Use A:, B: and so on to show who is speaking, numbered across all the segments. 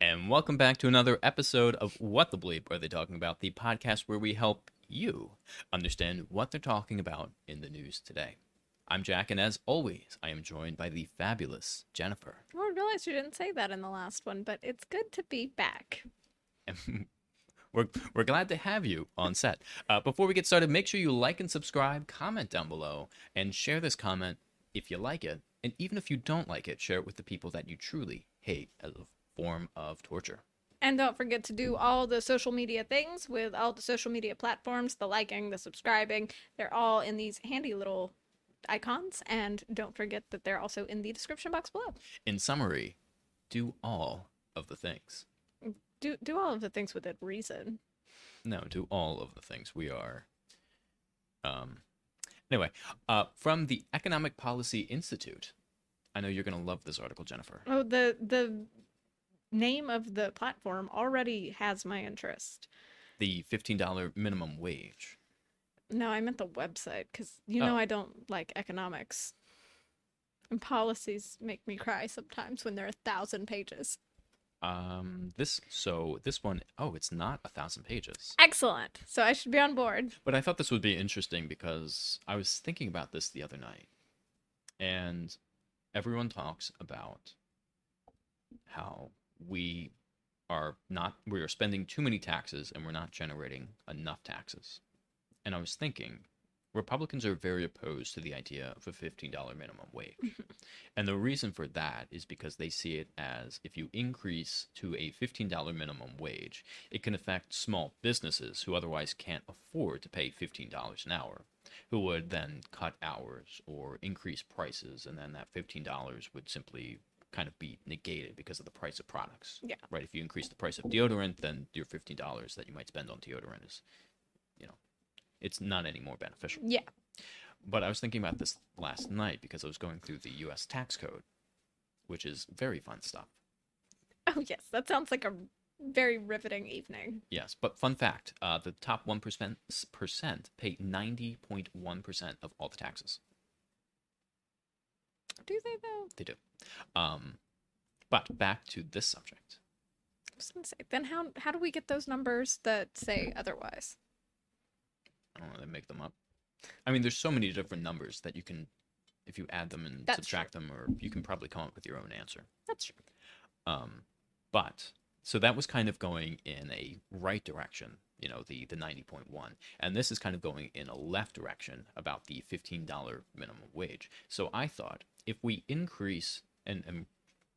A: And welcome back to another episode of What the Bleep Are They Talking About, the podcast where we help you understand what they're talking about in the news today. I'm Jack, and as always, I am joined by the fabulous Jennifer.
B: Oh, I realized you didn't say that in the last one, but it's good to be back.
A: We're, we're glad to have you on set. Uh, before we get started, make sure you like and subscribe, comment down below, and share this comment if you like it. And even if you don't like it, share it with the people that you truly hate form of torture.
B: And don't forget to do all the social media things with all the social media platforms the liking, the subscribing. They're all in these handy little icons. And don't forget that they're also in the description box below.
A: In summary, do all of the things.
B: Do, do all of the things with a reason.
A: No, do all of the things. We are. Um. Anyway, uh, from the Economic Policy Institute. I know you're going to love this article, Jennifer.
B: Oh, the the name of the platform already has my interest.
A: The $15 minimum wage.
B: No, I meant the website because you know
A: Oh.
B: I don't like economics. And policies make me cry sometimes when they're a thousand pages.
A: Um, this so this one oh it's not a thousand pages.
B: Excellent. So I should be on board.
A: But I thought this would be interesting because I was thinking about this the other night, and everyone talks about how we are not we are spending too many taxes and we're not generating enough taxes. And I was thinking, Republicans are very opposed to the idea of a $15 minimum wage. and the reason for that is because they see it as if you increase to a $15 minimum wage, it can affect small businesses who otherwise can't afford to pay $15 an hour, who would then cut hours or increase prices, and then that $15 would simply kind of be negated because of the price of products.
B: Yeah.
A: Right? If you increase the price of deodorant, then your $15 that you might spend on deodorant is, you know, it's not any more beneficial.
B: Yeah.
A: But I was thinking about this last night because I was going through the US tax code, which is very fun stuff.
B: Oh yes, that sounds like a very riveting evening.
A: Yes, but fun fact uh, the top 1% pay 90.1% of all the taxes.
B: Do they though?
A: They do. Um, but back to this subject.
B: I was gonna say. Then how how do we get those numbers that say otherwise?
A: I don't know, they make them up. I mean, there's so many different numbers that you can, if you add them and
B: That's
A: subtract them, or you can probably come up with your own answer.
B: That's true.
A: Um, but so that was kind of going in a right direction, you know, the the 90.1, and this is kind of going in a left direction about the $15 minimum wage. So I thought if we increase and, and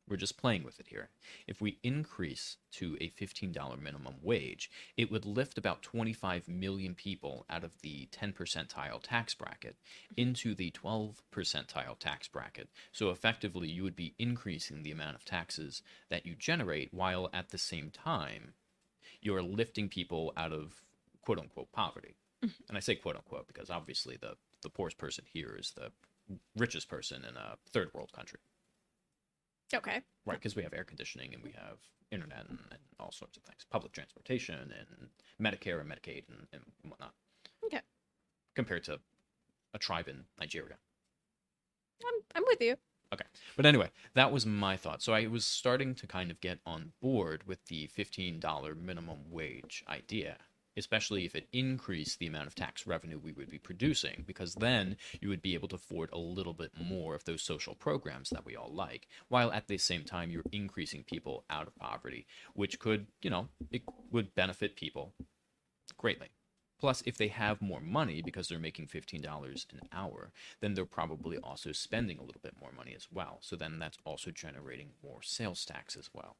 A: we're just playing with it here. If we increase to a $15 minimum wage, it would lift about 25 million people out of the 10 percentile tax bracket into the 12 percentile tax bracket. So effectively, you would be increasing the amount of taxes that you generate while at the same time you're lifting people out of quote unquote poverty. Mm-hmm. And I say quote unquote because obviously the, the poorest person here is the richest person in a third world country.
B: Okay.
A: Right, because we have air conditioning and we have internet and, and all sorts of things, public transportation and Medicare and Medicaid and, and whatnot.
B: Okay.
A: Compared to a tribe in Nigeria.
B: I'm I'm with you.
A: Okay. But anyway, that was my thought. So I was starting to kind of get on board with the $15 minimum wage idea, especially if it increased the amount of tax revenue we would be producing, because then you would be able to afford a little bit more of those social programs that we all like, while at the same time you're increasing people out of poverty, which could, you know, it would benefit people greatly. Plus, if they have more money because they're making $15 an hour, then they're probably also spending a little bit more money as well. So then that's also generating more sales tax as well.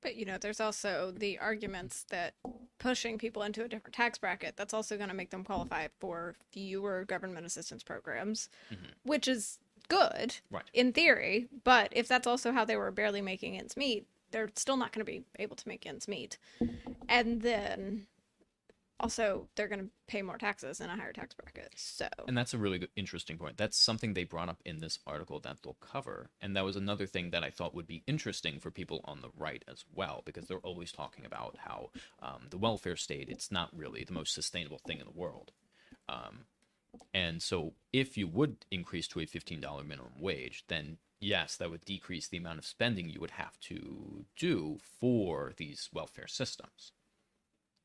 B: But you know, there's also the arguments that pushing people into a different tax bracket that's also going to make them qualify for fewer government assistance programs,
A: Mhm.
B: which is good
A: Right.
B: in theory. But if that's also how they were barely making ends meet, they're still not going to be able to make ends meet. And then also they're going to pay more taxes in a higher tax bracket. So
A: And that's a really good, interesting point. That's something they brought up in this article that they'll cover. And that was another thing that I thought would be interesting for people on the right as well, because they're always talking about how um, the welfare state, it's not really the most sustainable thing in the world. Um, and so if you would increase to a $15 minimum wage, then yes, that would decrease the amount of spending you would have to do for these welfare systems,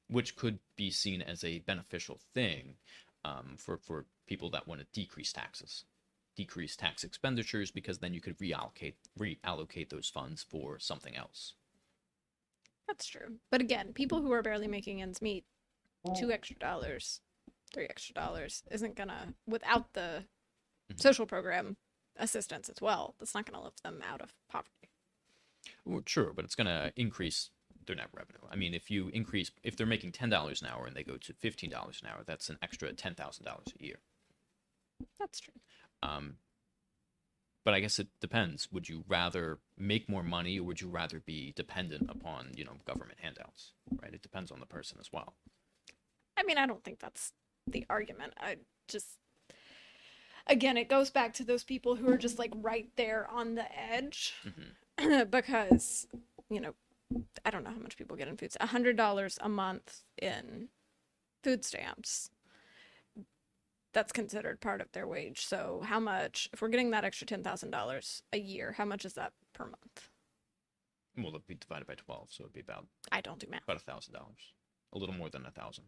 A: which could be seen as a beneficial thing um, for for people that want to decrease taxes, decrease tax expenditures, because then you could reallocate reallocate those funds for something else.
B: That's true. But again, people who are barely making ends meet, two extra dollars, three extra dollars isn't gonna without the
A: Mhm.
B: social program assistance as well. That's not gonna lift them out of poverty.
A: Well, sure, but it's going to increase their net revenue. I mean, if you increase, if they're making ten dollars an hour and they go to fifteen dollars an hour, that's an extra ten thousand dollars a year.
B: That's true.
A: Um, but I guess it depends. Would you rather make more money, or would you rather be dependent upon you know government handouts? Right. It depends on the person as well.
B: I mean, I don't think that's the argument. I just again, it goes back to those people who are just like right there on the edge
A: Mhm.
B: because, you know, I don't know how much people get in food. A hundred dollars a month in food stamps. That's considered part of their wage. So how much if we're getting that extra ten thousand dollars a year, how much is that per month?
A: Well, it'd be divided by twelve, so it'd be about
B: I don't do math.
A: about a thousand dollars, a little more than a thousand.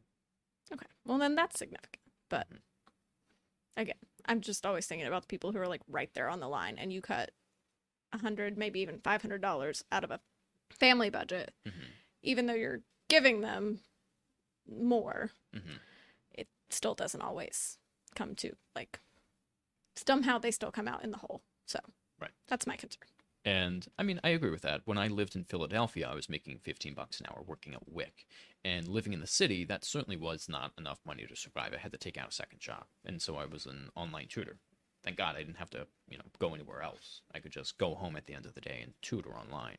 B: Okay. Well, then that's significant. But
A: Mhm.
B: again, I'm just always thinking about the people who are like right there on the line, and you cut a hundred, maybe even five hundred dollars out of a family budget,
A: hmm
B: even though you're giving them more,
A: hmm
B: it still doesn't always come to like somehow they still come out in the hole. So
A: Right.
B: that's my concern.
A: And I mean, I agree with that. When I lived in Philadelphia, I was making 15 bucks an hour working at WIC. And living in the city, that certainly was not enough money to survive. I had to take out a second job. And so I was an online tutor. Thank God I didn't have to, you know, go anywhere else. I could just go home at the end of the day and tutor online.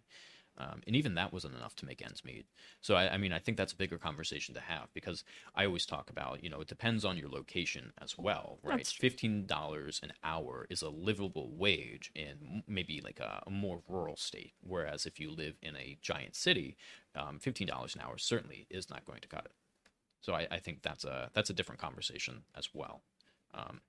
A: Um, and even that wasn't enough to make ends meet. So I, I mean, I think that's a bigger conversation to have because I always talk about, you know, it depends on your location as well, right?
B: That's.
A: Fifteen dollars an hour is a livable wage in maybe like a, a more rural state, whereas if you live in a giant city, um, fifteen dollars an hour certainly is not going to cut it. So I, I think that's a that's a different conversation as well. Um,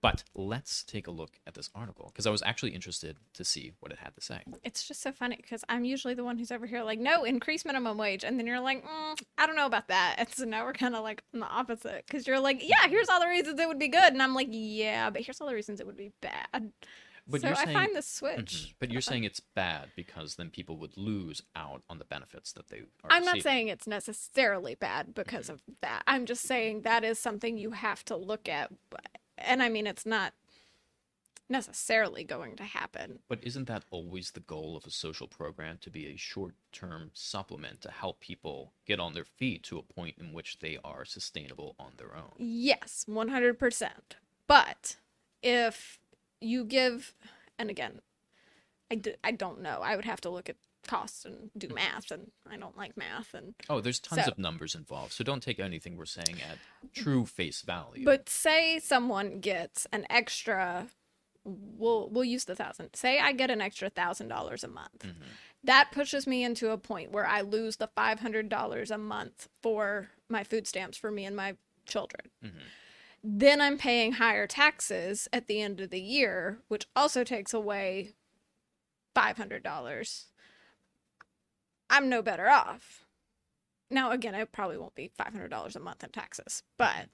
A: but let's take a look at this article because I was actually interested to see what it had to say.
B: It's just so funny because I'm usually the one who's over here like, no, increase minimum wage. And then you're like, mm, I don't know about that. And so now we're kind of like on the opposite because you're like, yeah, here's all the reasons it would be good. And I'm like, yeah, but here's all the reasons it would be bad.
A: But
B: so
A: you're
B: I
A: saying,
B: find the switch.
A: Mhm. But you're saying it's bad because then people would lose out on the benefits that they are.
B: I'm not saying it's necessarily bad because of that. I'm just saying that is something you have to look at. And I mean, it's not necessarily going to happen.
A: But isn't that always the goal of a social program to be a short term supplement to help people get on their feet to a point in which they are sustainable on their own?
B: Yes, 100%. But if you give, and again, I, d- I don't know. I would have to look at costs and do math, and I don't like math. And
A: Oh, there's tons
B: So-
A: of numbers involved, so don't take anything we're saying at true face value.
B: But say someone gets an extra we'll we'll use the thousand. Say I get an extra thousand dollars a month.
A: Mhm.
B: That pushes me into a point where I lose the five hundred dollars a month for my food stamps for me and my children.
A: Mhm.
B: Then I'm paying higher taxes at the end of the year, which also takes away five hundred dollars. I'm no better off. Now again, it probably won't be five hundred dollars a month in taxes, but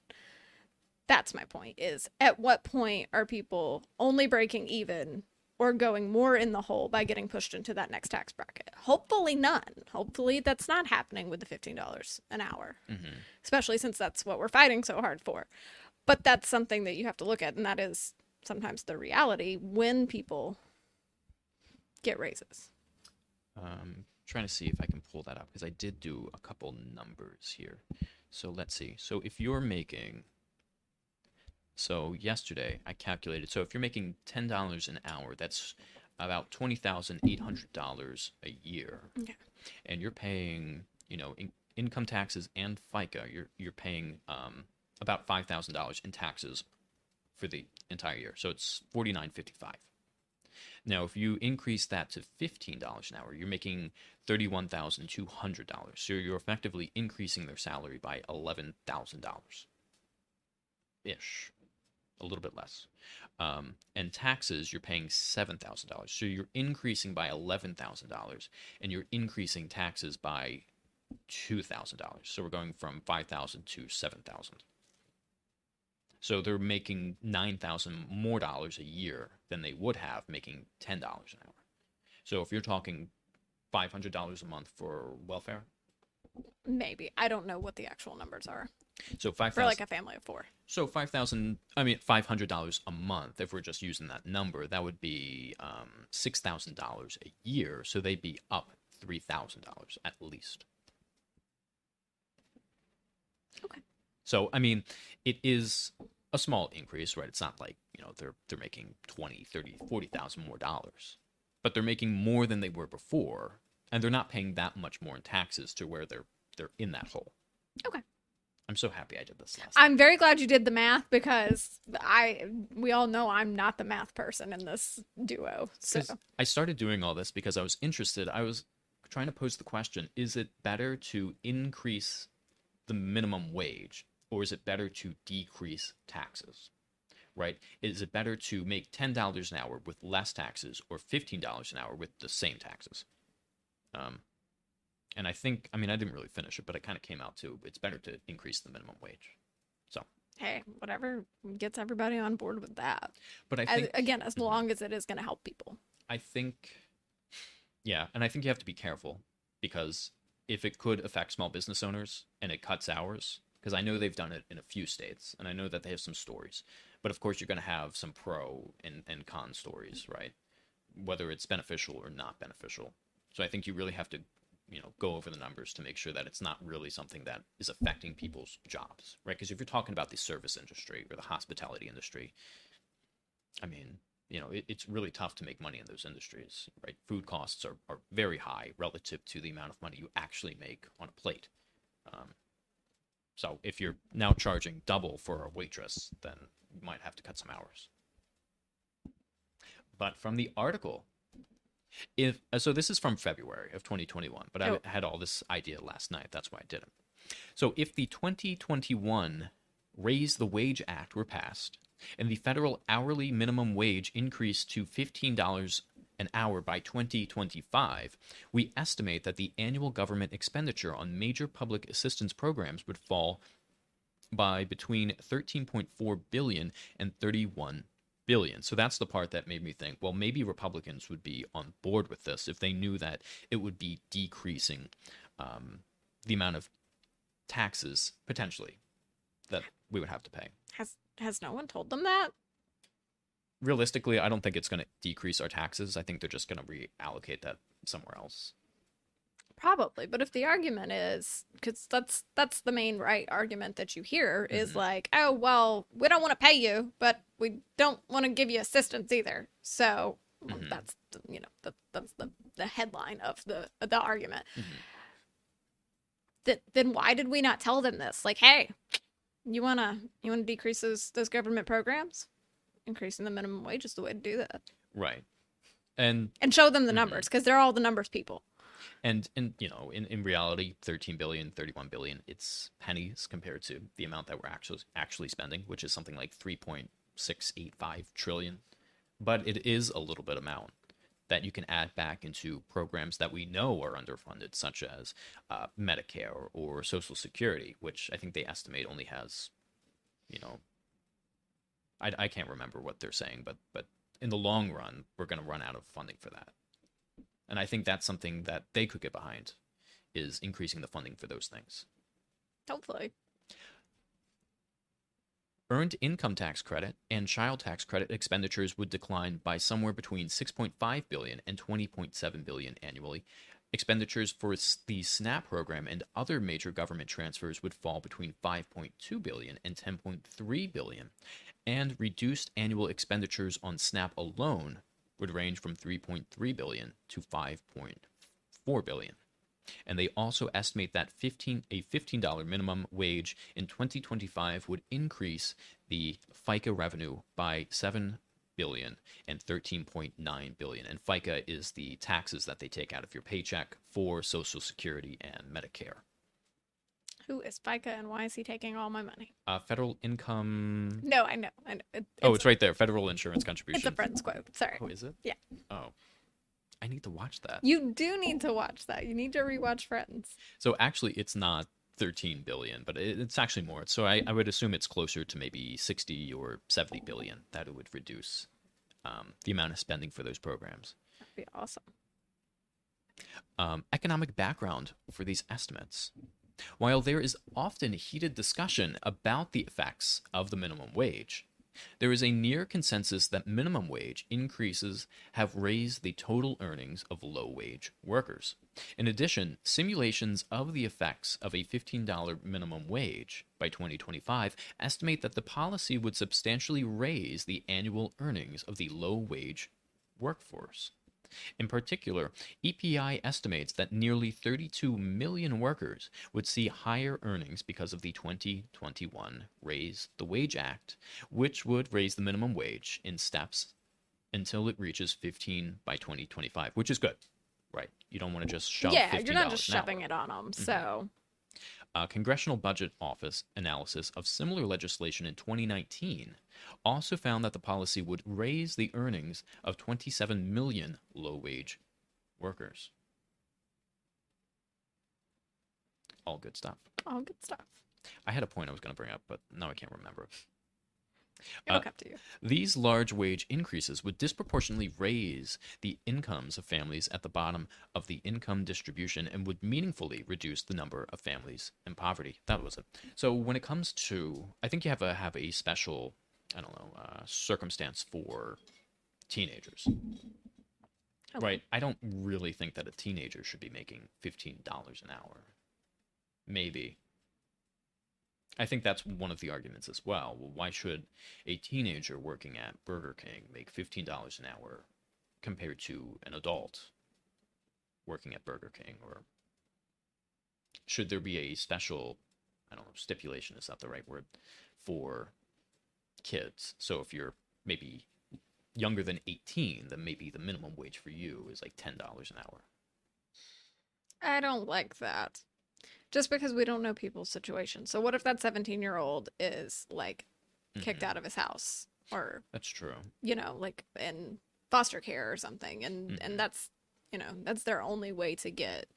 B: that's my point is at what point are people only breaking even or going more in the hole by getting pushed into that next tax bracket hopefully none hopefully that's not happening with the $15 an hour
A: Mhm.
B: especially since that's what we're fighting so hard for but that's something that you have to look at and that is sometimes the reality when people get raises
A: Um, trying to see if I can pull that up because I did do a couple numbers here. So let's see. So if you're making, so yesterday I calculated. So if you're making ten dollars an hour, that's about twenty thousand eight hundred dollars a year,
B: Okay.
A: and you're paying, you know, in, income taxes and FICA. You're you're paying um, about five thousand dollars in taxes for the entire year. So it's forty nine fifty five. Now, if you increase that to fifteen dollars an hour, you're making thirty-one thousand two hundred dollars. So you're effectively increasing their salary by eleven thousand dollars, ish, a little bit less. Um, and taxes, you're paying seven thousand dollars. So you're increasing by eleven thousand dollars, and you're increasing taxes by two thousand dollars. So we're going from five thousand to seven thousand. So they're making nine thousand more dollars a year than they would have making ten dollars an hour. So if you're talking five hundred dollars a month for welfare,
B: Maybe. I don't know what the actual numbers are
A: so five
B: for like a family of four.
A: So five thousand, I mean five hundred dollars a month. If we're just using that number, that would be um, six thousand dollars a year. So they'd be up three thousand dollars at least.
B: Okay.
A: So I mean, it is a small increase, right? It's not like you know they're they're making 20, 30, 40,000 more dollars, but they're making more than they were before, and they're not paying that much more in taxes to where they're they're in that hole.
B: Okay.
A: I'm so happy I did this last.
B: I'm very glad you did the math because I we all know I'm not the math person in this duo. So
A: I started doing all this because I was interested. I was trying to pose the question is it better to increase the minimum wage or is it better to decrease taxes? Right? Is it better to make $10 an hour with less taxes or $15 an hour with the same taxes? Um, and I think, I mean, I didn't really finish it, but it kind of came out to it's better to increase the minimum wage. So,
B: hey, whatever gets everybody on board with that.
A: but I
B: As, again, as
A: Mhm.
B: long as it is going to help people.
A: I think, yeah, and I think you have to be careful because if it could affect small business owners and it cuts hours, because I know they've done it in a few states and I know that they have some stories, but of course you're going to have some pro and, and con stories, right? Whether it's beneficial or not beneficial. So I think you really have to, you know, go over the numbers to make sure that it's not really something that is affecting people's jobs, right? Because if you're talking about the service industry or the hospitality industry, I mean, you know, it, it's really tough to make money in those industries, right? Food costs are, are very high relative to the amount of money you actually make on a plate. Um, so if you're now charging double for a waitress, then you might have to cut some hours. But from the article, if uh, so, this is from February of 2021, but
B: Oh.
A: I had all this idea last night. That's why I did it. So if the 2021 Raise the Wage Act were passed, and the federal hourly minimum wage increased to $15 an hour by 2025, we estimate that the annual government expenditure on major public assistance programs would fall by between 13.4 billion and 31 billion. So that's the part that made me think, well, maybe Republicans would be on board with this if they knew that it would be decreasing um, the amount of taxes potentially that we would have to pay.
B: Has has no one told them that?
A: Realistically, I don't think it's going to decrease our taxes. I think they're just going to reallocate that somewhere else.
B: Probably, but if the argument is because that's that's the main right argument that you hear is
A: Mhm.
B: like, oh well, we don't want to pay you, but we don't want to give you assistance either. So well,
A: Mhm.
B: that's you know the, that's the the headline of the the argument.
A: Mhm.
B: That then why did we not tell them this? Like, hey, you wanna you wanna decrease those those government programs? Increasing the minimum wage is the way to do that,
A: Right. And
B: and show them the
A: Mhm.
B: numbers because they're all the numbers people.
A: and and you know in, in reality 13 billion 31 billion it's pennies compared to the amount that we're actually actually spending which is something like 3.685 trillion but it is a little bit amount that you can add back into programs that we know are underfunded such as uh, medicare or social security which i think they estimate only has you know I, I can't remember what they're saying but but in the long run we're going to run out of funding for that and I think that's something that they could get behind is increasing the funding for those things.
B: Hopefully,
A: Earned income tax credit and child tax credit expenditures would decline by somewhere between 6.5 billion and 20.7 billion annually. Expenditures for the SNAP program and other major government transfers would fall between 5.2 billion and 10.3 billion, and reduced annual expenditures on SNAP alone would range from 3.3 billion to 5.4 billion. And they also estimate that 15 a $15 minimum wage in 2025 would increase the FICA revenue by 7 billion and 13.9 billion. And FICA is the taxes that they take out of your paycheck for Social Security and Medicare.
B: Who is FICA and why is he taking all my money?
A: Uh, federal income.
B: No, I know. I know. It,
A: Oh, it's right there. Federal insurance contribution.
B: it's a Friends quote. Sorry.
A: Oh, is it?
B: Yeah.
A: Oh, I need to watch that.
B: You do need to watch that. You need to rewatch Friends.
A: So actually, it's not 13 billion, but it, it's actually more. So I, I would assume it's closer to maybe 60 or 70 billion that it would reduce um, the amount of spending for those programs.
B: That'd be awesome.
A: um, economic background for these estimates. While there is often heated discussion about the effects of the minimum wage, there is a near consensus that minimum wage increases have raised the total earnings of low wage workers. In addition, simulations of the effects of a $15 minimum wage by 2025 estimate that the policy would substantially raise the annual earnings of the low wage workforce. In particular, EPI estimates that nearly 32 million workers would see higher earnings because of the 2021 Raise the Wage Act, which would raise the minimum wage in steps until it reaches 15 by 2025, which is good. Right. You don't want to just shove
B: yeah,
A: $15
B: you're not just shoving it on them. Mm-hmm. So
A: A Congressional Budget Office analysis of similar legislation in 2019 also found that the policy would raise the earnings of 27 million low wage workers. All good stuff.
B: all good stuff.
A: I had a point I was going to bring up, but now I can't remember.
B: It'll
A: Uh,
B: come to you.
A: These large wage increases would disproportionately raise the incomes of families at the bottom of the income distribution and would meaningfully reduce the number of families in poverty. That was it. So when it comes to, I think you have a have a special, I don't know, uh, circumstance for teenagers.
B: Okay.
A: Right. I don't really think that a teenager should be making fifteen dollars an hour. Maybe. I think that's one of the arguments as well. well. Why should a teenager working at Burger King make fifteen dollars an hour compared to an adult working at Burger King? Or should there be a special, I don't know, stipulation is that the right word for kids? So if you're maybe younger than eighteen, then maybe the minimum wage for you is like ten dollars an hour.
B: I don't like that. Just because we don't know people's situations. So what if that 17 year old is like kicked
A: Mhm.
B: out of his house or,
A: That's true.
B: you know, like in foster care or something and
A: Mhm.
B: and that's, you know, that's their only way to get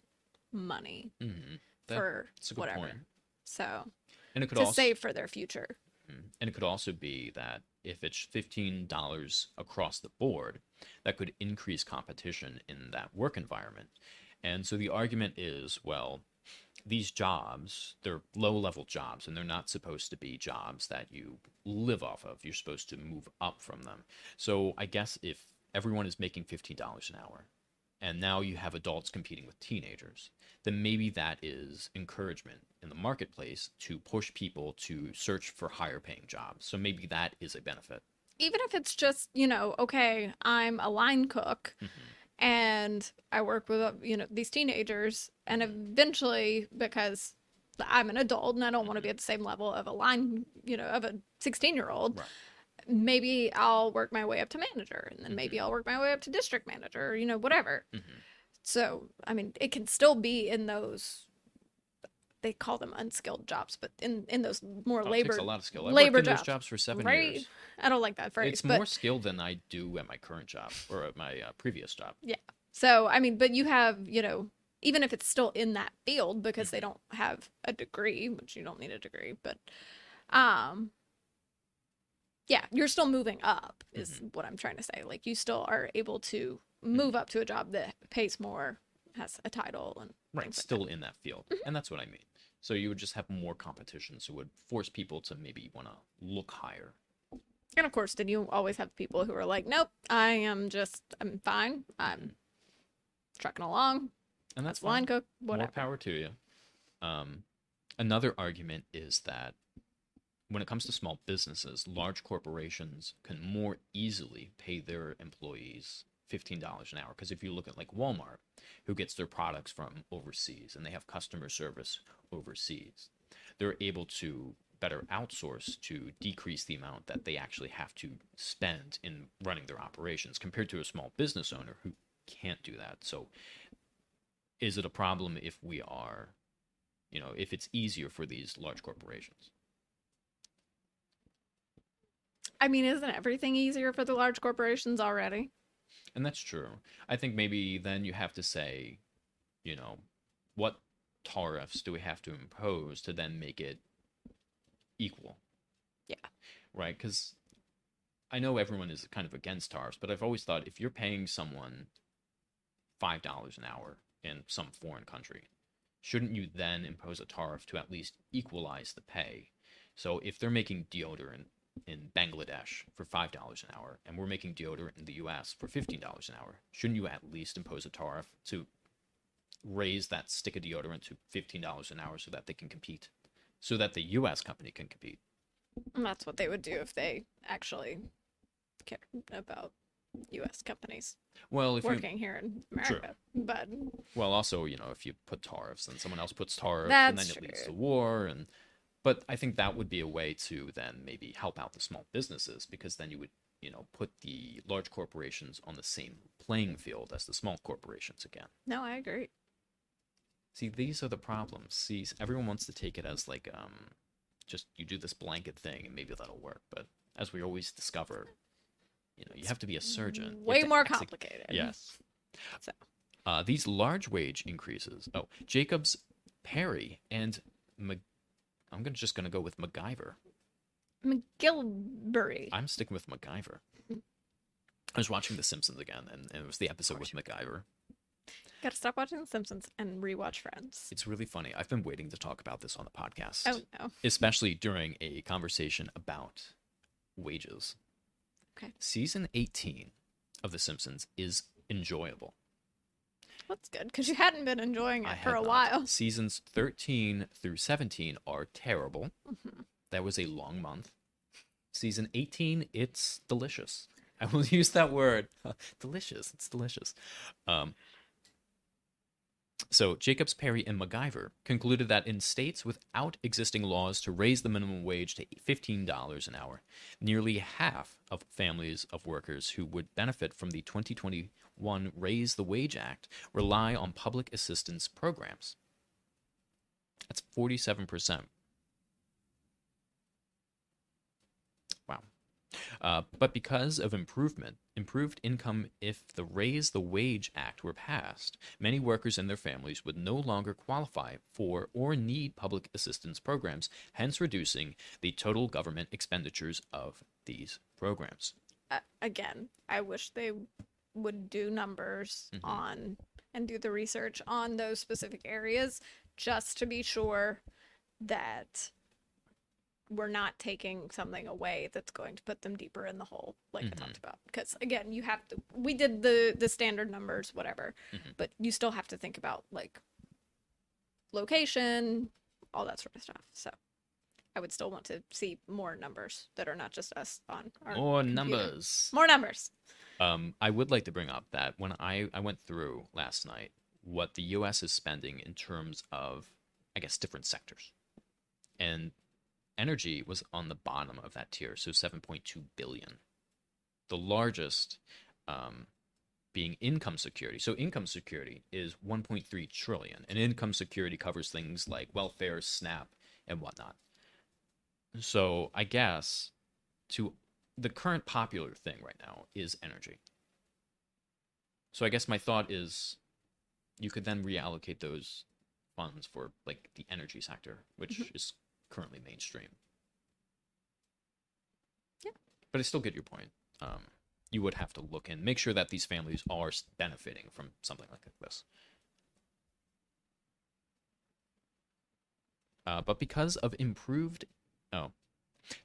B: money
A: hmm That-
B: for
A: That's a good
B: whatever.
A: point.
B: So,
A: And it could
B: to
A: also
B: save for their future.
A: Mm. And it could also be that if it's fifteen dollars across the board, that could increase competition in that work environment. And so the argument is, well, these jobs, they're low level jobs and they're not supposed to be jobs that you live off of. You're supposed to move up from them. So I guess if everyone is making fifteen dollars an hour and now you have adults competing with teenagers, then maybe that is encouragement in the marketplace to push people to search for higher paying jobs. So maybe that is a benefit.
B: Even if it's just, you know, okay, I'm a line cook
A: Mhm.
B: And I work with, uh, you know, these teenagers and eventually because I'm an adult and I don't want to be at the same level of a line, you know, of a 16 year old.
A: Right.
B: Maybe I'll work my way up to manager and then maybe I'll work my way up to district manager, you know, whatever.
A: Mhm.
B: So, I mean, it can still be in those, they call them unskilled jobs, but in, in those more
A: Oh,
B: labor,
A: a lot of skill. I
B: labor
A: worked in those
B: jobs,
A: jobs for seven
B: right?
A: years.
B: I don't like that phrase,
A: It's
B: but
A: more skill than I do at my current job or at my uh, previous job. Yeah.
B: So, I mean, but you have, you know, even if it's still in that field because
A: Mm-hmm.
B: they don't have a degree, which you don't need a degree, but um yeah, you're still moving up is
A: Mm-hmm.
B: what I'm trying to say. Like you still are able to move up to a job that pays more, has a title and
A: Right,
B: like
A: still in that field. And that's what I mean. So you would just have more competition. So it would force people to maybe want to look higher.
B: And of course, did you always have people who are like, "Nope, I am just I'm fine. I'm trucking along.
A: And that's
B: line
A: fine.
B: cook,
A: More power to you. Um, another argument is that when it comes to small businesses, large corporations can more easily pay their employees $15 an hour. Because if you look at like Walmart, who gets their products from overseas and they have customer service overseas, they're able to better outsource to decrease the amount that they actually have to spend in running their operations compared to a small business owner who can't do that. So is it a problem if we are you know, if it's easier for these large corporations.
B: I mean, isn't everything easier for the large corporations already?
A: And that's true. I think maybe then you have to say, you know, what tariffs do we have to impose to then make it equal?
B: Yeah.
A: Right? Because I know everyone is kind of against tariffs, but I've always thought if you're paying someone $5 an hour in some foreign country, shouldn't you then impose a tariff to at least equalize the pay? So if they're making deodorant in Bangladesh for $5 an hour and we're making deodorant in the US for $15 an hour, shouldn't you at least impose a tariff to raise that stick of deodorant to $15 an hour so that they can compete? So that the US company can compete.
B: And that's what they would do if they actually care about U.S. companies
A: Well, if you
B: working here in America. But
A: Well, also, you know, if you put tariffs and someone else puts tariffs, and then
B: That's
A: it leads to war. And but I think that would be a way to then maybe help out the small businesses because then you would, you know, put the large corporations on the same playing field as the small corporations again.
B: no, I agree.
A: See, these are the problems. See, everyone wants to take it as like, um, just you do this blanket thing and maybe that'll work. But as we always discover, you know, you have to be a surgeon.
B: Way more
A: exec-
B: complicated.
A: Yes.
B: So.
A: Uh, these large wage increases. Oh, Jacobs, Perry, and. I'm gonna just gonna go with MacGyver.
B: MacGillvary.
A: I'm sticking with MacGyver. I was watching The Simpsons again, and, and it was the episode with MacGyver.
B: Gotta stop watching The Simpsons and rewatch Friends.
A: It's really funny. I've been waiting to talk about this on the podcast,
B: Oh no.
A: especially during a conversation about wages.
B: Okay.
A: Season 18 of The Simpsons is enjoyable.
B: That's good because you hadn't been enjoying it
A: I
B: for a
A: not.
B: while.
A: Seasons 13 through 17 are terrible.
B: Mhm.
A: That was a long month. Season 18, it's delicious. I will use that word. delicious. It's delicious. Um, so, Jacobs, Perry, and MacGyver concluded that in states without existing laws to raise the minimum wage to $15 an hour, nearly half of families of workers who would benefit from the 2021 Raise the Wage Act rely on public assistance programs. That's 47%. Wow. Uh, but because of improvement, improved income, if the Raise the Wage Act were passed, many workers and their families would no longer qualify for or need public assistance programs, hence reducing the total government expenditures of these programs.
B: Uh, again, I wish they would do numbers
A: Mhm.
B: on and do the research on those specific areas just to be sure that we're not taking something away that's going to put them deeper in the hole like
A: Mhm.
B: I talked about because again you have to we did the the standard numbers whatever
A: Mhm.
B: but you still have to think about like location all that sort of stuff so I would still want to see more numbers that are not just us on our
A: More
B: computer.
A: numbers.
B: more numbers
A: Um, I would like to bring up that when I, I went through last night what the U.S. is spending in terms of, I guess, different sectors, and energy was on the bottom of that tier, so 7.2 billion. The largest um, being income security. So income security is 1.3 trillion, and income security covers things like welfare, SNAP, and whatnot. So I guess to the current popular thing right now is energy. So I guess my thought is you could then reallocate those funds for like the energy sector, which
B: Mhm.
A: is currently mainstream.
B: Yeah.
A: But I still get your point. Um, you would have to look and make sure that these families are benefiting from something like this. Uh, but because of improved, oh,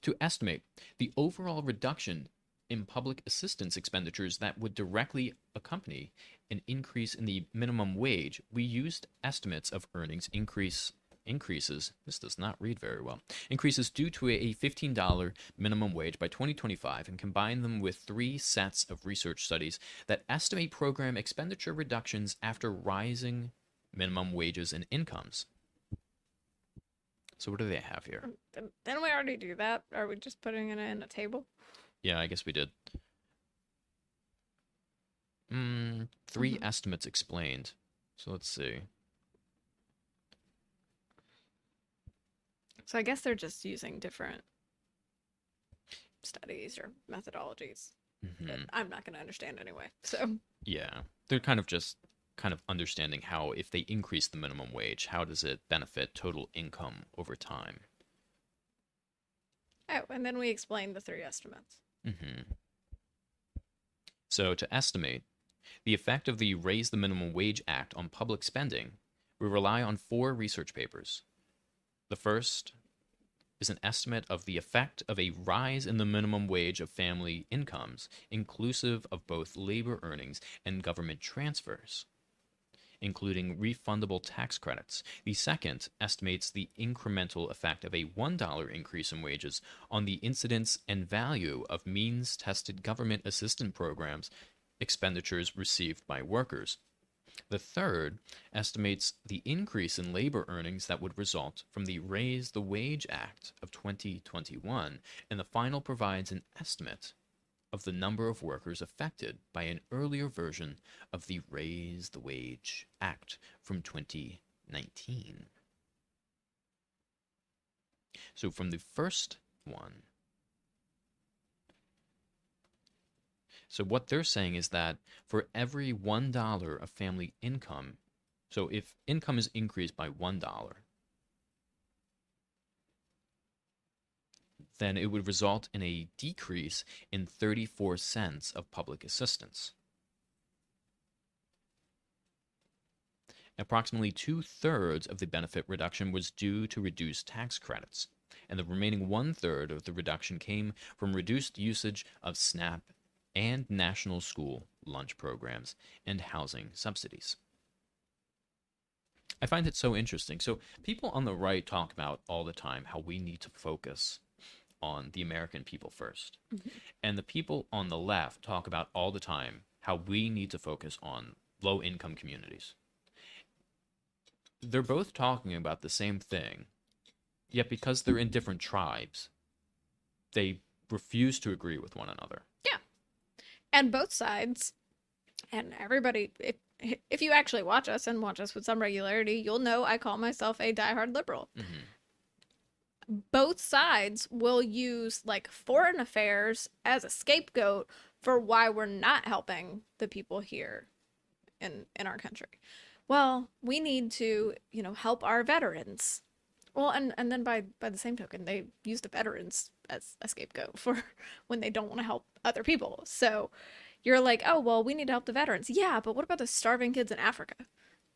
A: to estimate the overall reduction in public assistance expenditures that would directly accompany an increase in the minimum wage, we used estimates of earnings increase increases. This does not read very well. Increases due to a $15 minimum wage by 2025 and combined them with three sets of research studies that estimate program expenditure reductions after rising minimum wages and incomes. So what do they have here?
B: Didn't didn't we already do that? Are we just putting it in a table?
A: Yeah, I guess we did. Mm, 3
B: Mhm.
A: estimates explained. So let's see.
B: So I guess they're just using different studies or methodologies that
A: Mhm.
B: I'm not going to understand anyway. So
A: Yeah, they're kind of just kind of understanding how if they increase the minimum wage, how does it benefit total income over time?
B: oh, and then we explained the three estimates.
A: hmm So, to estimate the effect of the Raise the Minimum Wage Act on public spending, we rely on four research papers. The first is an estimate of the effect of a rise in the minimum wage of family incomes, inclusive of both labor earnings and government transfers, including refundable tax credits. The second estimates the incremental effect of a $1 increase in wages on the incidence and value of means tested government assistance programs expenditures received by workers. The third estimates the increase in labor earnings that would result from the Raise the Wage Act of 2021, and the final provides an estimate of the number of workers affected by an earlier version of the Raise the Wage Act from 2019. So from the first one, so what they're saying is that for every $1 of family income, so if income is increased by $1, then it would result in a decrease in 34 cents of public assistance. Approximately two thirds of the benefit reduction was due to reduced tax credits, and the remaining one third of the reduction came from reduced usage of SNAP and national school lunch programs and housing subsidies. I find it so interesting. So, people on the right talk about all the time how we need to focus on the American people 1st And the people on the left talk about all the time how we need to focus on low income communities. They're both talking about the same thing, yet because they're in different tribes, they refuse to agree with one another. Yeah.
B: And both sides and everybody if if you actually watch us and watch us with some regularity you'll know i call myself a diehard liberal
A: Mhm.
B: Both sides will use like foreign affairs as a scapegoat for why we're not helping the people here in in our country. Well we need to you know help our veterans. Well and and then by by the same token they use the veterans as a scapegoat for when they don't want to help other people. So you're like oh well we need to help the veterans. Yeah but what about the starving kids in africa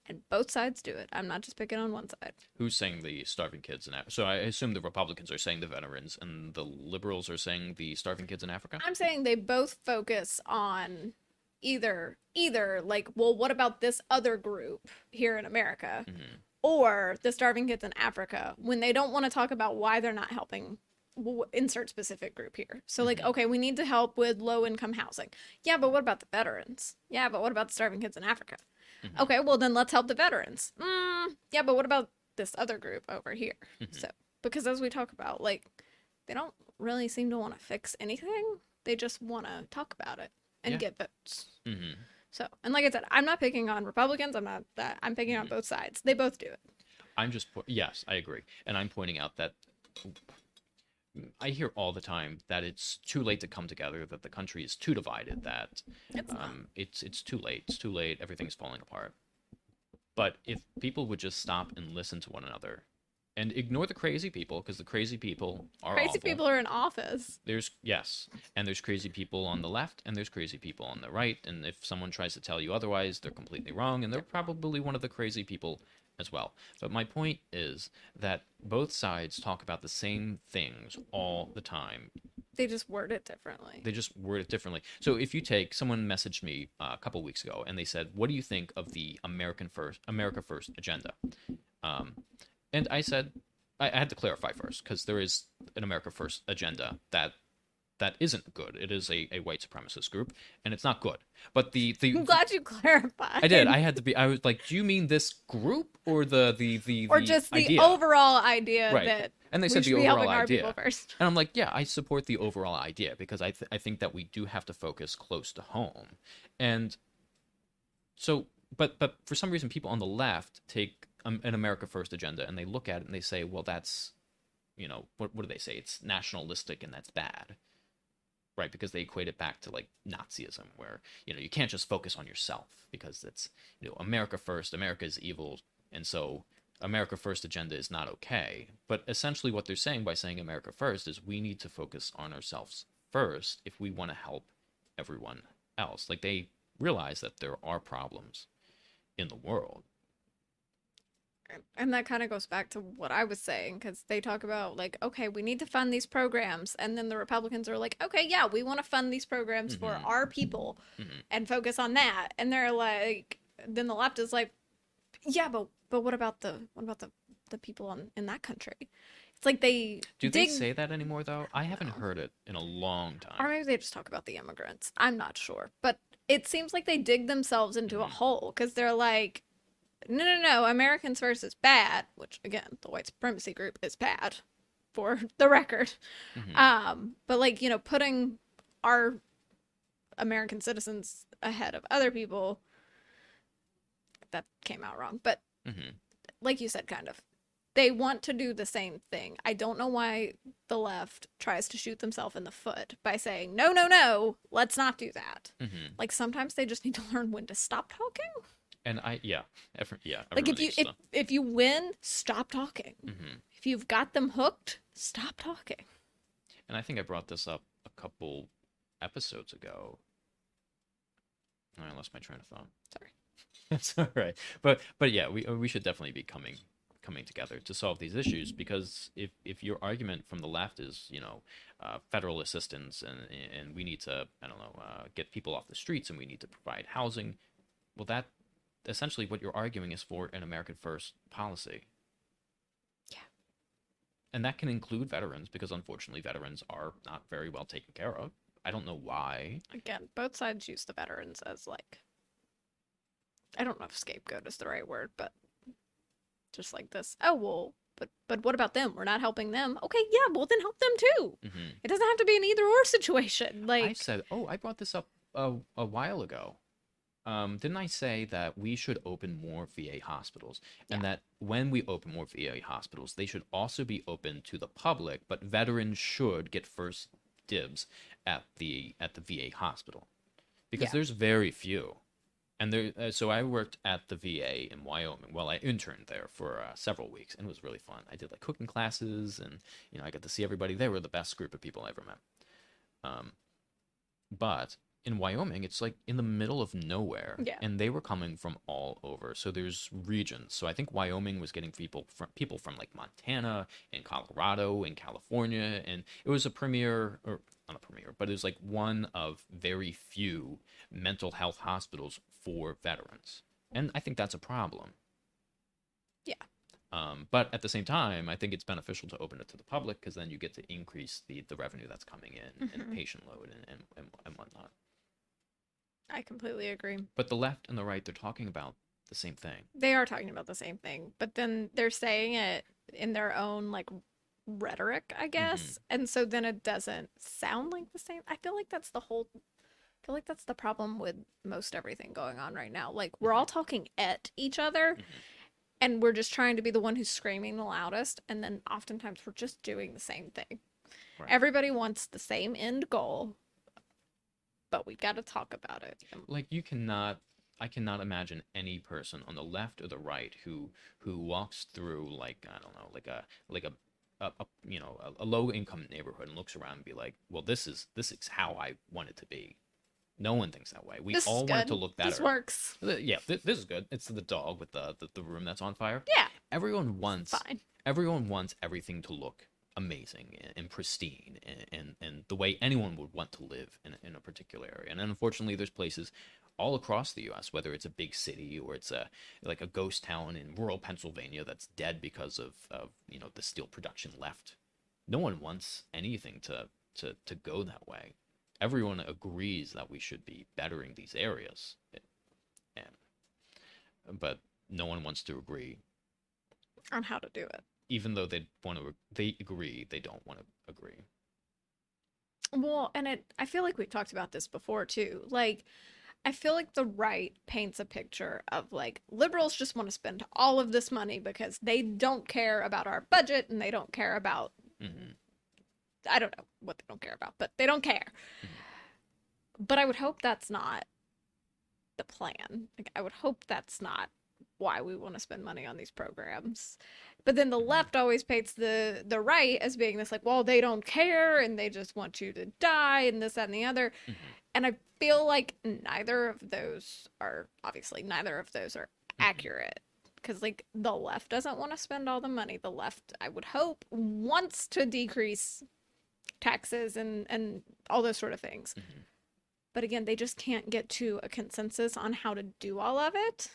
B: and both sides do it i'm not just picking on one side
A: Who's saying the starving kids in Africa? So I assume the Republicans are saying the veterans, and the liberals are saying the starving kids in Africa.
B: I'm saying they both focus on either either like, well, what about this other group here in America,
A: Mhm.
B: or the starving kids in Africa when they don't want to talk about why they're not helping. w- Insert specific group here. So, like,
A: Mhm.
B: okay, we need to help with low income housing. Yeah, but what about the veterans? Yeah, but what about the starving kids in Africa?
A: Mhm.
B: Okay, well, then let's help the veterans. Mm, yeah, but what about this other group over here?
A: Mhm.
B: So, because as we talk about, like, they don't really seem to want to fix anything. They just want to talk about it and
A: Yeah.
B: get votes.
A: hmm
B: So, and like I said, I'm not picking on Republicans. I'm not that. I'm picking on
A: Mhm.
B: both sides. They both do it.
A: I'm just po- yes, I agree, and I'm pointing out that I hear all the time that it's too late to come together, that the country is too divided, that
B: It's
A: um, it's it's too late, it's too late, everything's falling apart. But if people would just stop and listen to one another, and ignore the crazy people, because the crazy people are
B: Crazy
A: awful.
B: people are in office.
A: There's yes, and there's crazy people on the left, and there's crazy people on the right. And if someone tries to tell you otherwise, they're completely wrong, and they're probably one of the crazy people as well. But my point is that both sides talk about the same things all the time.
B: They just word it differently.
A: They just word it differently. So if you take someone messaged me uh, a couple weeks ago, and they said, "What do you think of the American First America First agenda?" Um, and I said, I, I had to clarify first because there is an America First agenda that that isn't good. It is a, a white supremacist group, and it's not good. But the the
B: I'm glad you clarified.
A: I did. I had to be. I was like, "Do you mean this group or the the the,
B: or
A: the
B: just the
A: idea?"
B: overall idea
A: Right.
B: that
A: And they said the overall idea.
B: first.
A: And I'm like, yeah, I support the overall idea because I th- I think that we do have to focus close to home, and so but but for some reason people on the left take um, an America First agenda and they look at it and they say, well, that's you know, what what do they say? It's nationalistic and that's bad. Right, because they equate it back to like Nazism, where you know you can't just focus on yourself because it's you know America first, America is evil, and so America first agenda is not okay. But essentially, what they're saying by saying America first is we need to focus on ourselves first if we want to help everyone else. Like they realize that there are problems in the world.
B: And that kind of goes back to what I was saying because they talk about, like, okay, we need to fund these programs. And then the Republicans are like, okay, yeah, we want to fund these programs for
A: Mhm.
B: our people
A: Mhm.
B: and focus on that. And they're like, then the left is like, yeah, but but what about the what about the the people on in that country? It's like they
A: Do
B: dig,
A: they say that anymore though? I haven't
B: No.
A: heard it in a long time.
B: or maybe they just talk about the immigrants. I'm not sure, but it seems like they dig themselves into a
A: Mhm.
B: hole because they're like, no, no, no, Americans first is bad. Which again, the white supremacy group is bad, for the record.
A: Mhm.
B: Um, but like you know, putting our American citizens ahead of other people, that came out wrong. But
A: Mhm.
B: like you said, kind of. They want to do the same thing. I don't know why the left tries to shoot themselves in the foot by saying, no, no, no, let's not do that.
A: Mhm.
B: Like sometimes they just need to learn when to stop talking.
A: And I yeah, every, yeah.
B: Like if you if,
A: to-
B: if you win, stop talking.
A: Mhm.
B: If you've got them hooked, stop talking.
A: And I think I brought this up a couple episodes ago. I lost my train of thought.
B: Sorry.
A: That's all right. But but yeah, we we should definitely be coming coming together to solve these issues because if if your argument from the left is you know uh, federal assistance and and we need to I don't know uh, get people off the streets and we need to provide housing, well that essentially what you're arguing is for an American first policy.
B: Yeah.
A: And that can include veterans because unfortunately veterans are not very well taken care of. I don't know why.
B: Again, both sides use the veterans as like I don't know if scapegoat is the right word, but just like this. Oh well, but but what about them? We're not helping them. Okay, yeah, well then help them too.
A: hmm
B: It doesn't have to be an either or situation. Like
A: I said, oh, I brought this up a, a while ago. Um, didn't I say that we should open more VA hospitals, and that when we open more VA hospitals, they should also be open to the public, but veterans should get first dibs at the at the VA hospital, because
B: Yeah.
A: there's very few. And there, uh, so I worked at the VA in Wyoming. Well, I interned there for uh, several weeks, and it was really fun. I did like cooking classes, and you know, I got to see everybody. They were the best group of people I ever met. Um, but in Wyoming, it's like in the middle of nowhere,
B: Yeah.
A: and they were coming from all over. So there's regions. So I think Wyoming was getting people from people from like Montana and Colorado and California, and it was a premier or not a premier, but it was like one of very few mental health hospitals for veterans, and I think that's a problem.
B: Yeah.
A: Um, but at the same time, I think it's beneficial to open it to the public because then you get to increase the, the revenue that's coming in and
B: Mhm.
A: the patient load and, and, and, and whatnot.
B: I completely agree.
A: But the left and the right, they're talking about the same thing.
B: They are talking about the same thing, but then they're saying it in their own like rhetoric, I guess. And so then it doesn't sound like the same. I feel like that's the whole I feel like that's the problem with most everything going on right now. Like we're all talking at each other
A: Mhm.
B: and we're just trying to be the one who's screaming the loudest and then oftentimes we're just doing the same thing.
A: Right.
B: Everybody wants the same end goal, but we've got to talk about it.
A: Like you cannot, I cannot imagine any person on the left or the right who who walks through like I don't know, like a like a a, a you know a, a low income neighborhood and looks around and be like, well, this is this is how I want it to be. No one thinks that way. We
B: this
A: all want it to look better.
B: This works.
A: Yeah, th- this is good. It's the dog with the, the the room that's on fire.
B: Yeah,
A: Everyone wants
B: fine.
A: everyone wants everything to look amazing and, pristine and, and and the way anyone would want to live in in a particular area. And unfortunately, there's places all across the U.S. whether it's a big city or it's a like a ghost town in rural Pennsylvania that's dead because of of you know the steel production left. No one wants anything to to to go that way. Everyone agrees that we should be bettering these areas, and but no one wants to agree
B: On how to do it.
A: Even though they want to they agree they don't want to agree
B: Well, and it I feel like we've talked about this before too. Like I feel like the right paints a picture of like liberals just want to spend all of this money because they don't care about our budget and they don't care about
A: hmm
B: I don't know what they don't care about, but they don't care. But I would hope that's not the plan. Like I would hope that's not why we want to spend money on these programs. But then the left always paints the the right as being this like, well, they don't care and they just want you to die and this, that, and the other.
A: Mhm.
B: And I feel like neither of those are obviously neither of those are accurate. Because like the left doesn't want to spend all the money. The left, I would hope, wants to decrease taxes and and all those sort of things.
A: Mhm.
B: But again, they just can't get to a consensus on how to do all of it.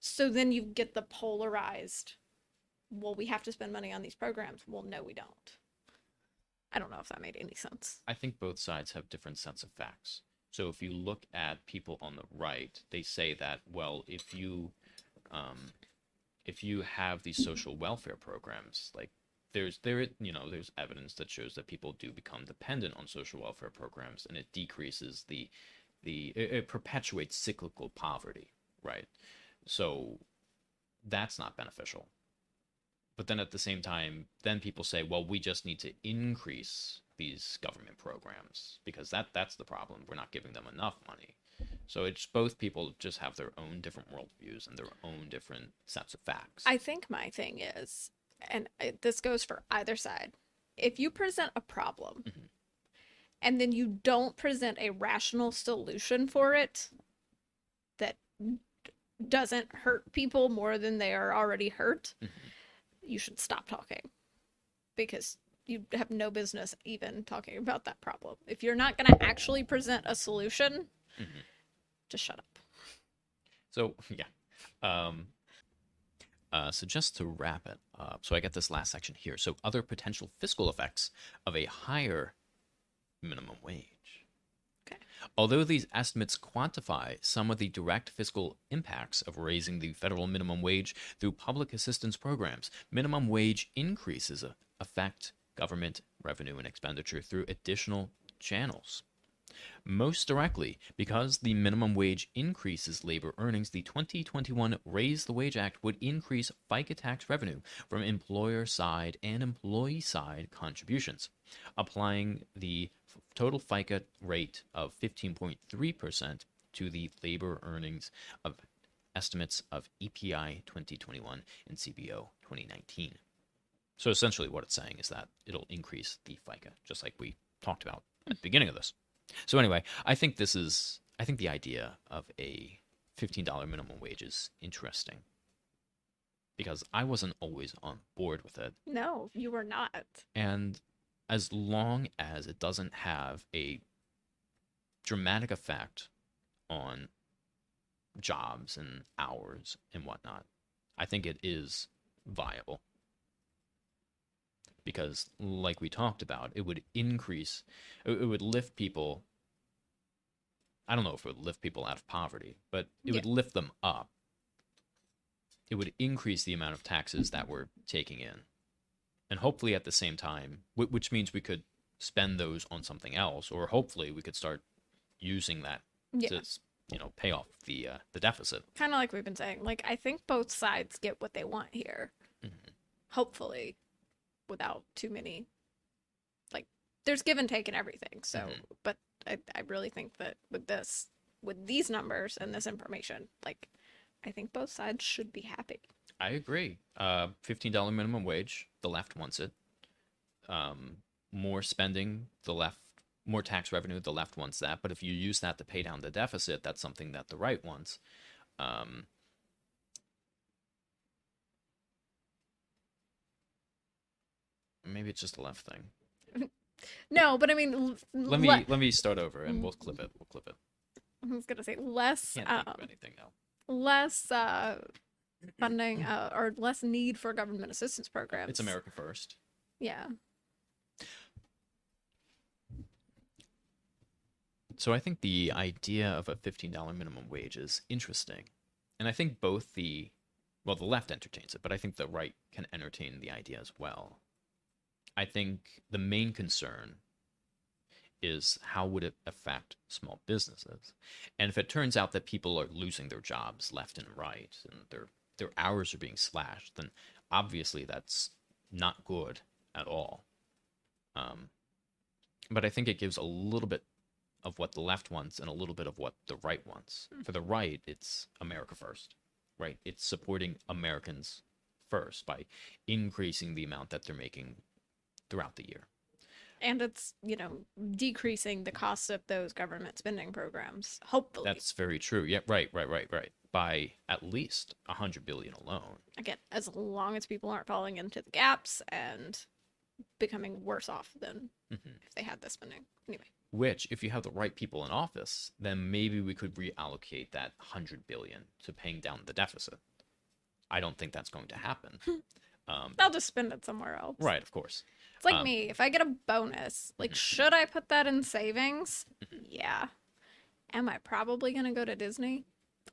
B: So then you get the polarized. Well, we have to spend money on these programs. Well, no, we don't. I don't know if that made any sense.
A: I think both sides have different sets of facts. So if you look at people on the right, they say that well, if you um, if you have these social welfare programs, like there's there you know there's evidence that shows that people do become dependent on social welfare programs, and it decreases the the it, it perpetuates cyclical poverty, right? So that's not beneficial. But then at the same time, then people say, well, we just need to increase these government programs because that that's the problem. We're not giving them enough money. So it's both people just have their own different worldviews and their own different sets of facts.
B: I think my thing is, and this goes for either side, if you present a problem
A: Mhm.
B: and then you don't present a rational solution for it that doesn't hurt people more than they are already hurt,
A: Mhm.
B: you should stop talking because you have no business even talking about that problem. If you're not going to actually present a solution,
A: Mhm.
B: just shut up.
A: So yeah. Um, uh, so just to wrap it up, so I get this last section here. So other potential fiscal effects of a higher minimum wage. Although these estimates quantify some of the direct fiscal impacts of raising the federal minimum wage through public assistance programs, minimum wage increases affect government revenue and expenditure through additional channels. Most directly, because the minimum wage increases labor earnings, the 2021 Raise the Wage Act would increase FICA tax revenue from employer side and employee side contributions, applying the total FICA rate of 15.3% to the labor earnings of estimates of EPI 2021 and CBO 2019. So essentially, what it's saying is that it'll increase the FICA, just like we talked about at the beginning of this. So anyway, I think this is I think the idea of a $15 minimum wage is interesting because I wasn't always on board with it.
B: No, you were not.
A: And as long as it doesn't have a dramatic effect on jobs and hours and whatnot, I think it is viable. Because, like we talked about, it would increase, it would lift people. I don't know if it would lift people out of poverty, but it would lift them up. It would increase the amount of taxes that we're taking in and hopefully at the same time, which means we could spend those on something else, or hopefully we could start using that
B: Yeah.
A: to, you know, pay off the uh, the deficit.
B: kind of like we've been saying like i think both sides get what they want here
A: Mhm.
B: hopefully without too many like there's give and take in everything so
A: Mhm.
B: but I, I really think that with this with these numbers and this information like i think both sides should be happy
A: I agree. Uh, fifteen dollar minimum wage, the left wants it. Um, more spending, the left. More tax revenue, the left wants that. But if you use that to pay down the deficit, that's something that the right wants. Um, maybe it's just a left thing.
B: no but i mean l-
A: Let me
B: le-
A: let me start over and we'll clip it. We'll clip it.
B: i was gonna say less
A: Can't think
B: um,
A: of anything now.
B: less uh funding uh, or less need for government assistance programs
A: It's America first.
B: yeah
A: So I think the idea of a $15 minimum wage is interesting. And I think both the, well, the left entertains it, but I think the right can entertain the idea as well. I think the main concern is how would it affect small businesses? And if it turns out that people are losing their jobs left and right and their their hours are being slashed, then obviously that's not good at all. Um, but I think it gives a little bit of what the left wants and a little bit of what the right wants. For the right, it's America first, right? It's supporting Americans first by increasing the amount that they're making throughout the year.
B: And it's, you know, decreasing the cost of those government spending programs, hopefully.
A: That's very true. Yeah, right, right, right, right. By at least a hundred billion alone.
B: Again, as long as people aren't falling into the gaps and becoming worse off than
A: Mhm.
B: if they had this spending. Anyway,
A: Which, if you have the right people in office, then maybe we could reallocate that hundred billion to paying down the deficit. I don't think that's going to happen. um,
B: they'll just spend it somewhere else.
A: right, of course.
B: It's like
A: Um,
B: me. If I get a bonus, like,
A: Mhm.
B: should I put that in savings?
A: Mhm.
B: Yeah. Am I probably going to go to Disney?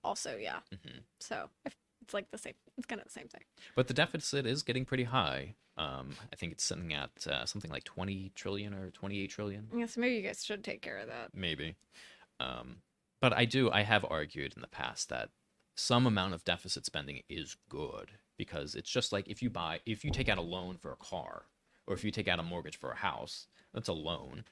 B: Also, yeah.
A: hmm
B: So if it's like the same, it's kind of the same thing.
A: But the deficit is getting pretty high. Um, I think it's sitting at uh, something like 20 trillion or 28 trillion,
B: Yeah, so maybe you guys should take care of that.
A: maybe. Um, but I do, I have argued in the past that some amount of deficit spending is good because it's just like if you buy, if you take out a loan for a car or if you take out a mortgage for a house, that's a loan.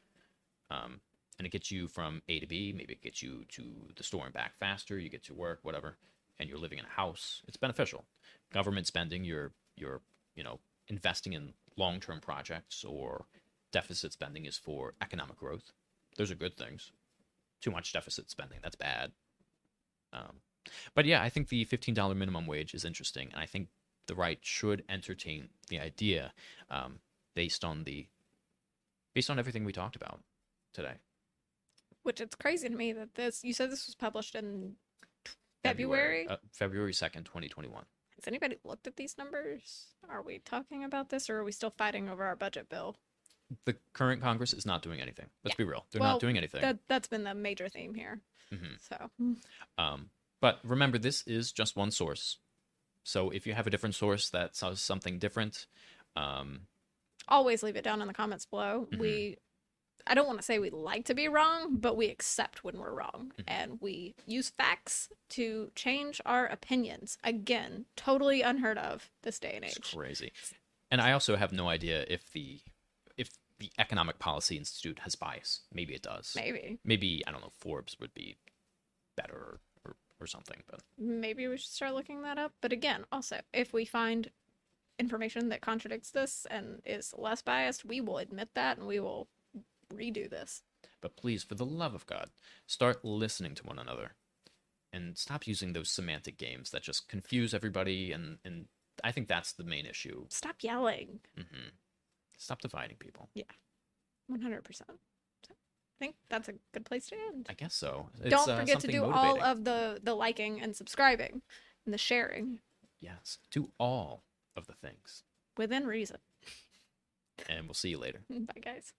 A: Um, and it gets you from A to B. Maybe it gets you to the store and back faster. You get to work, whatever, and you're living in a house. It's beneficial. Government spending, you're you're you know investing in long-term projects, or deficit spending is for economic growth. Those are good things. Too much deficit spending, that's bad. Um, but yeah, I think the fifteen dollar minimum wage is interesting, and I think the right should entertain the idea um, based on the based on everything we talked about today.
B: Which it's crazy to me that this, you said this was published in February?
A: uh, February second, twenty twenty one.
B: Has anybody looked at these numbers? Are we talking about this or are we still fighting over our budget bill?
A: The current Congress is not doing anything. Let's be real; they're
B: Well,
A: not doing anything.
B: That that's been the major theme here.
A: Mhm.
B: So
A: Um, but remember, this is just one source. So if you have a different source that says something different, um,
B: always leave it down in the comments below.
A: Mhm.
B: We I don't want to say we like to be wrong, but we accept when we're wrong
A: Mhm.
B: and we use facts to change our opinions. Again, totally unheard of this day and
A: it's
B: age.
A: crazy. And I also have no idea if the if the Economic Policy Institute has bias. Maybe it does.
B: Maybe.
A: Maybe I don't know. Forbes would be better or, or something. But
B: Maybe we should start looking that up. But again, also, if we find information that contradicts this and is less biased, we will admit that and we will redo this.
A: but please, for the love of God, start listening to one another, and stop using those semantic games that just confuse everybody. And and I think that's the main issue.
B: Stop yelling.
A: hmm Stop dividing people.
B: Yeah, 100%. I think that's a good place to end.
A: I guess so. It's,
B: Don't
A: uh,
B: forget to do
A: motivating.
B: all of the the liking and subscribing and the sharing
A: Yes, do all of the things.
B: within reason.
A: And we'll see you later.
B: Bye guys.